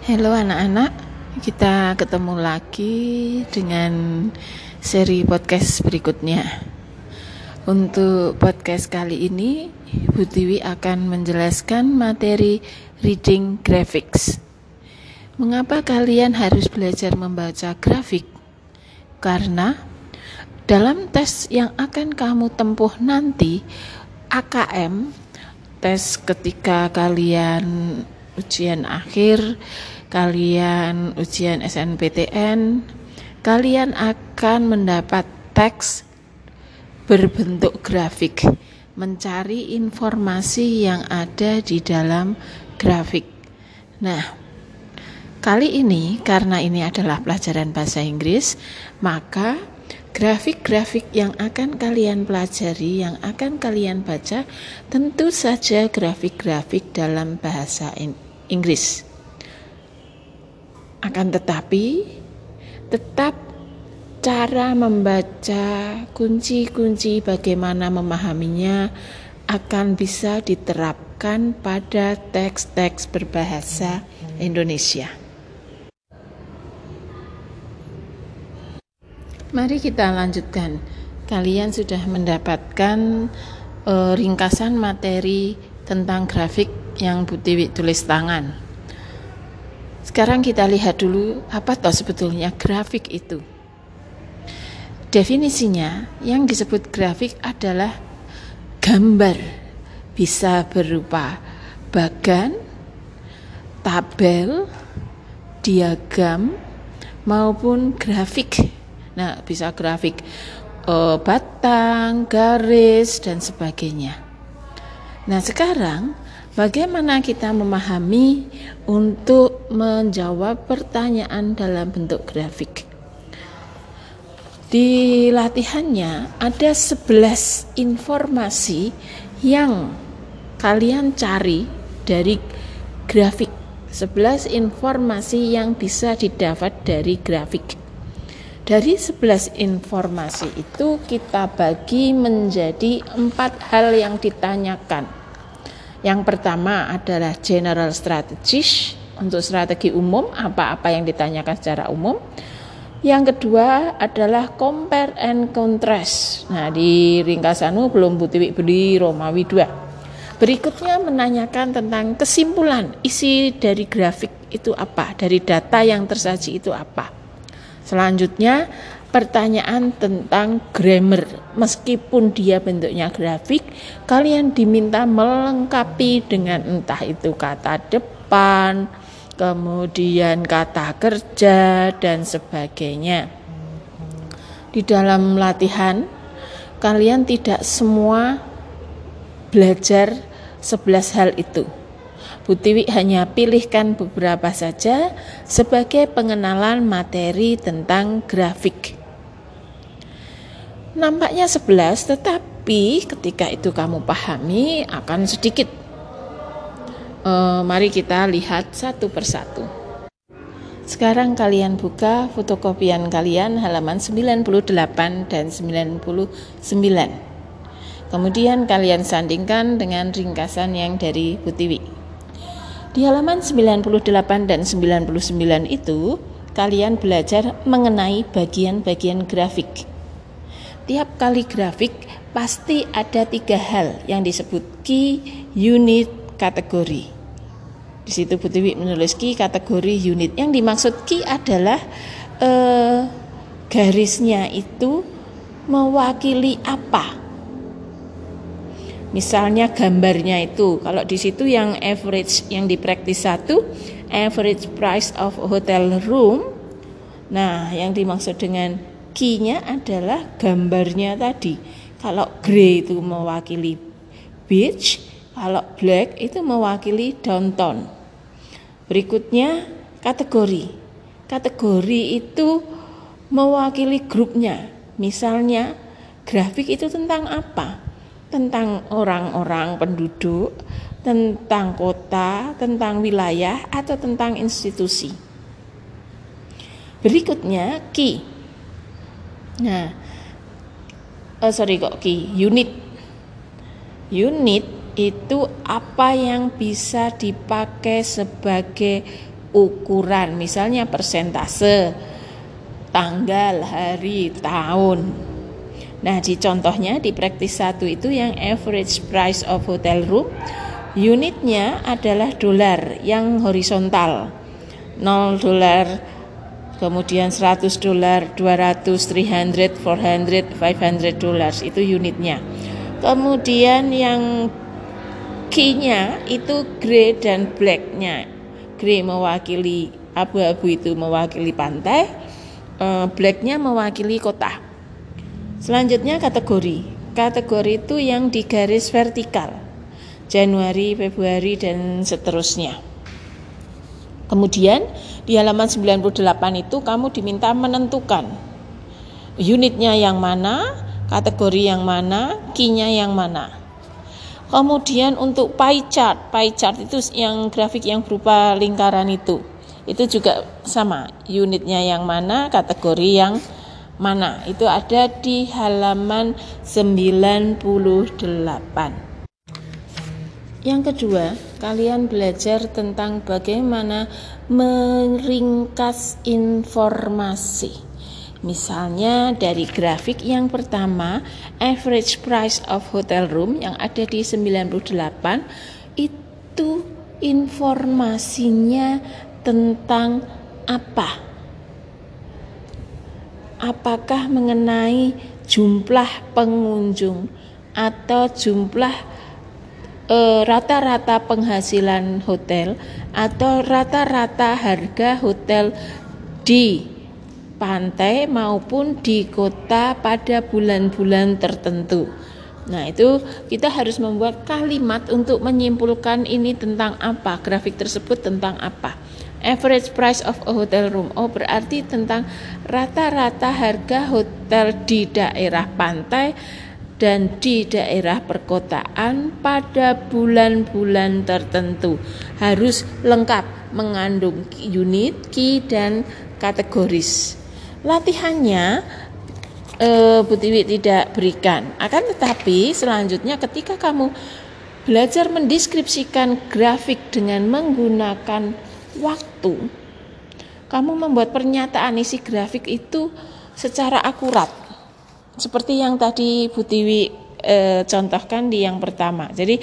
Halo anak-anak, kita ketemu lagi dengan seri podcast berikutnya. Untuk podcast kali ini, Bu Tiwi akan menjelaskan materi reading graphics. Mengapa kalian harus belajar membaca grafik? Karena dalam tes yang akan kamu tempuh nanti, AKM, tes ketika kalian ujian akhir kalian ujian SNPTN, kalian akan mendapat teks berbentuk grafik, mencari informasi yang ada di dalam grafik. Nah, kali ini karena ini adalah pelajaran bahasa Inggris, maka grafik-grafik yang akan kalian pelajari, yang akan kalian baca, tentu saja grafik-grafik dalam bahasa Inggris. Akan tetapi, tetap cara membaca kunci-kunci bagaimana memahaminya akan bisa diterapkan pada teks-teks berbahasa Indonesia. Mari kita lanjutkan. Kalian sudah mendapatkan uh, ringkasan materi tentang grafik yang Bu tulis tangan. Sekarang kita lihat dulu apa toh sebetulnya grafik itu. Definisinya yang disebut grafik adalah gambar bisa berupa bagan, tabel, diagram maupun grafik. Nah, bisa grafik uh, batang, garis dan sebagainya. Nah, sekarang Bagaimana kita memahami untuk menjawab pertanyaan dalam bentuk grafik? Di latihannya ada 11 informasi yang kalian cari dari grafik. 11 informasi yang bisa didapat dari grafik. Dari 11 informasi itu kita bagi menjadi empat hal yang ditanyakan yang pertama adalah general strategis untuk strategi umum, apa-apa yang ditanyakan secara umum. Yang kedua adalah compare and contrast. Nah, di ringkasanmu belum Butiwi beli Romawi 2. Berikutnya menanyakan tentang kesimpulan isi dari grafik itu apa, dari data yang tersaji itu apa. Selanjutnya pertanyaan tentang grammar. Meskipun dia bentuknya grafik, kalian diminta melengkapi dengan entah itu kata depan, kemudian kata kerja dan sebagainya. Di dalam latihan, kalian tidak semua belajar 11 hal itu. Butiwi hanya pilihkan beberapa saja sebagai pengenalan materi tentang grafik. Nampaknya 11 tetapi ketika itu kamu pahami akan sedikit. E, mari kita lihat satu persatu. Sekarang kalian buka fotokopian kalian halaman 98 dan 99. Kemudian kalian sandingkan dengan ringkasan yang dari Butiwi. Di halaman 98 dan 99 itu kalian belajar mengenai bagian-bagian grafik tiap kali grafik pasti ada tiga hal yang disebut key unit kategori. Di situ Bu Tiwi menulis key kategori unit. Yang dimaksud key adalah eh, garisnya itu mewakili apa. Misalnya gambarnya itu, kalau di situ yang average yang dipraktis satu, average price of hotel room. Nah, yang dimaksud dengan key-nya adalah gambarnya tadi. Kalau grey itu mewakili beach, kalau black itu mewakili downtown. Berikutnya kategori. Kategori itu mewakili grupnya. Misalnya grafik itu tentang apa? Tentang orang-orang penduduk, tentang kota, tentang wilayah, atau tentang institusi. Berikutnya key Nah, oh sorry kok ki unit. Unit itu apa yang bisa dipakai sebagai ukuran, misalnya persentase, tanggal, hari, tahun. Nah, di contohnya di praktis satu itu yang average price of hotel room unitnya adalah dolar yang horizontal. 0 dolar, kemudian 100 dolar, 200, 300, 400, 500 dolar itu unitnya. Kemudian yang key-nya itu grey dan black-nya. Grey mewakili abu-abu itu mewakili pantai, uh, blacknya mewakili kota. Selanjutnya kategori. Kategori itu yang di garis vertikal. Januari, Februari, dan seterusnya. Kemudian di halaman 98 itu kamu diminta menentukan unitnya yang mana, kategori yang mana, key-nya yang mana. Kemudian untuk pie chart, pie chart itu yang grafik yang berupa lingkaran itu. Itu juga sama unitnya yang mana kategori yang mana. Itu ada di halaman 98 yang kedua kalian belajar tentang bagaimana meringkas informasi Misalnya dari grafik yang pertama, average price of hotel room yang ada di 98 itu informasinya tentang apa? Apakah mengenai jumlah pengunjung atau jumlah rata-rata e, penghasilan hotel atau rata-rata harga hotel di pantai maupun di kota pada bulan-bulan tertentu. Nah, itu kita harus membuat kalimat untuk menyimpulkan ini tentang apa, grafik tersebut tentang apa average price of a hotel room. Oh, berarti tentang rata-rata harga hotel di daerah pantai dan di daerah perkotaan pada bulan-bulan tertentu. Harus lengkap mengandung unit, key dan kategoris. Latihannya eh, Bu Tiwi tidak berikan. Akan tetapi selanjutnya ketika kamu belajar mendeskripsikan grafik dengan menggunakan waktu kamu membuat pernyataan isi grafik itu secara akurat seperti yang tadi Bu Tiwi e, contohkan di yang pertama. Jadi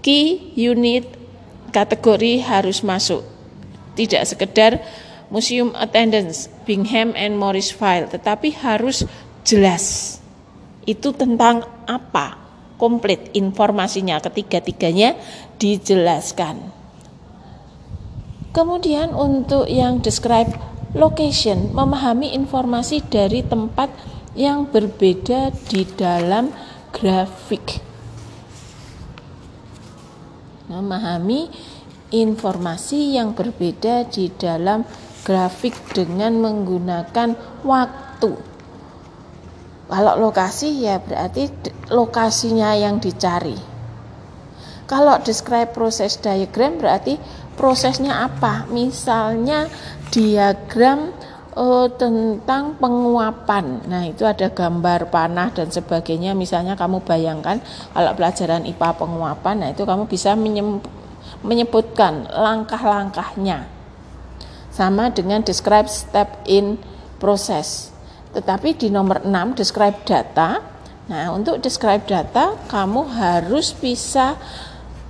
key unit kategori harus masuk. Tidak sekedar museum attendance Bingham and Morris file tetapi harus jelas. Itu tentang apa? Komplit informasinya ketiga-tiganya dijelaskan. Kemudian untuk yang describe location, memahami informasi dari tempat yang berbeda di dalam grafik. Memahami informasi yang berbeda di dalam grafik dengan menggunakan waktu. Kalau lokasi ya berarti lokasinya yang dicari. Kalau describe proses diagram berarti prosesnya apa? Misalnya diagram uh, tentang penguapan. Nah, itu ada gambar panah dan sebagainya. Misalnya kamu bayangkan kalau pelajaran IPA penguapan, nah itu kamu bisa menyebutkan langkah-langkahnya. Sama dengan describe step in process. Tetapi di nomor 6 describe data. Nah, untuk describe data kamu harus bisa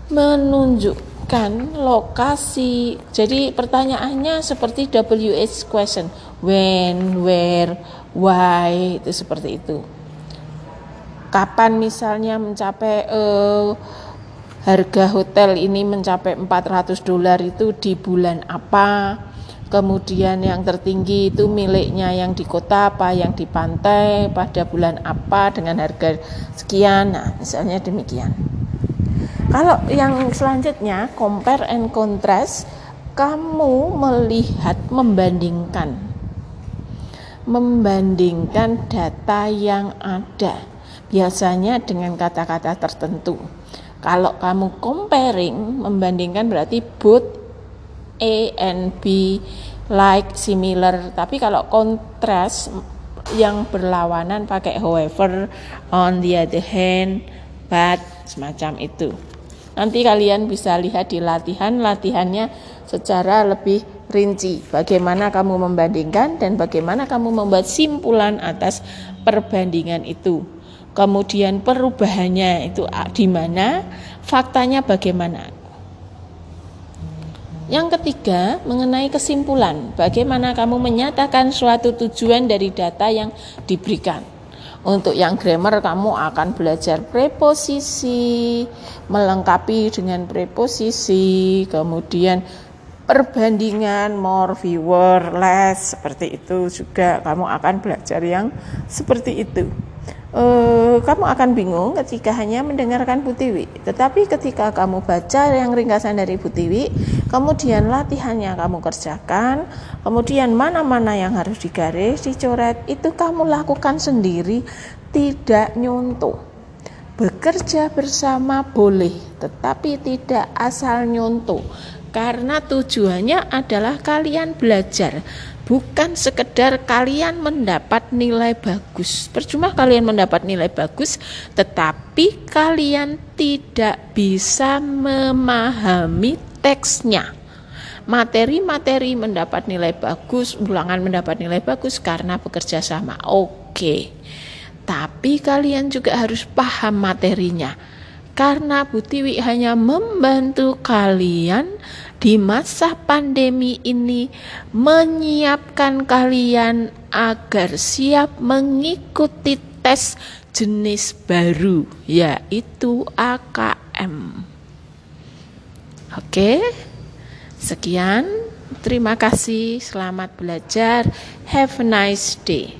menunjuk menentukan lokasi. Jadi pertanyaannya seperti WH question, when, where, why itu seperti itu. Kapan misalnya mencapai uh, harga hotel ini mencapai 400 dolar itu di bulan apa? Kemudian yang tertinggi itu miliknya yang di kota apa, yang di pantai pada bulan apa dengan harga sekian. Nah, misalnya demikian. Kalau yang selanjutnya compare and contrast, kamu melihat membandingkan membandingkan data yang ada biasanya dengan kata-kata tertentu. Kalau kamu comparing, membandingkan berarti both A and B like similar. Tapi kalau contrast yang berlawanan pakai however, on the other hand, but semacam itu. Nanti kalian bisa lihat di latihan, latihannya secara lebih rinci bagaimana kamu membandingkan dan bagaimana kamu membuat simpulan atas perbandingan itu. Kemudian perubahannya itu di mana, faktanya bagaimana. Yang ketiga, mengenai kesimpulan, bagaimana kamu menyatakan suatu tujuan dari data yang diberikan. Untuk yang grammar kamu akan belajar preposisi, melengkapi dengan preposisi, kemudian perbandingan more viewer less seperti itu juga kamu akan belajar yang seperti itu uh, kamu akan bingung ketika hanya mendengarkan Bu Tiwi. Tetapi ketika kamu baca yang ringkasan dari Bu Tiwi, kemudian latihannya kamu kerjakan, kemudian mana-mana yang harus digaris, dicoret, itu kamu lakukan sendiri, tidak nyuntuh. Bekerja bersama boleh, tetapi tidak asal nyuntuh. Karena tujuannya adalah kalian belajar bukan sekedar kalian mendapat nilai bagus. Percuma kalian mendapat nilai bagus, tetapi kalian tidak bisa memahami teksnya. Materi-materi mendapat nilai bagus, ulangan mendapat nilai bagus karena bekerja sama. Oke. Tapi kalian juga harus paham materinya. Karena Bu Tiwi hanya membantu kalian di masa pandemi ini menyiapkan kalian agar siap mengikuti tes jenis baru yaitu AKM. Oke. Sekian, terima kasih, selamat belajar. Have a nice day.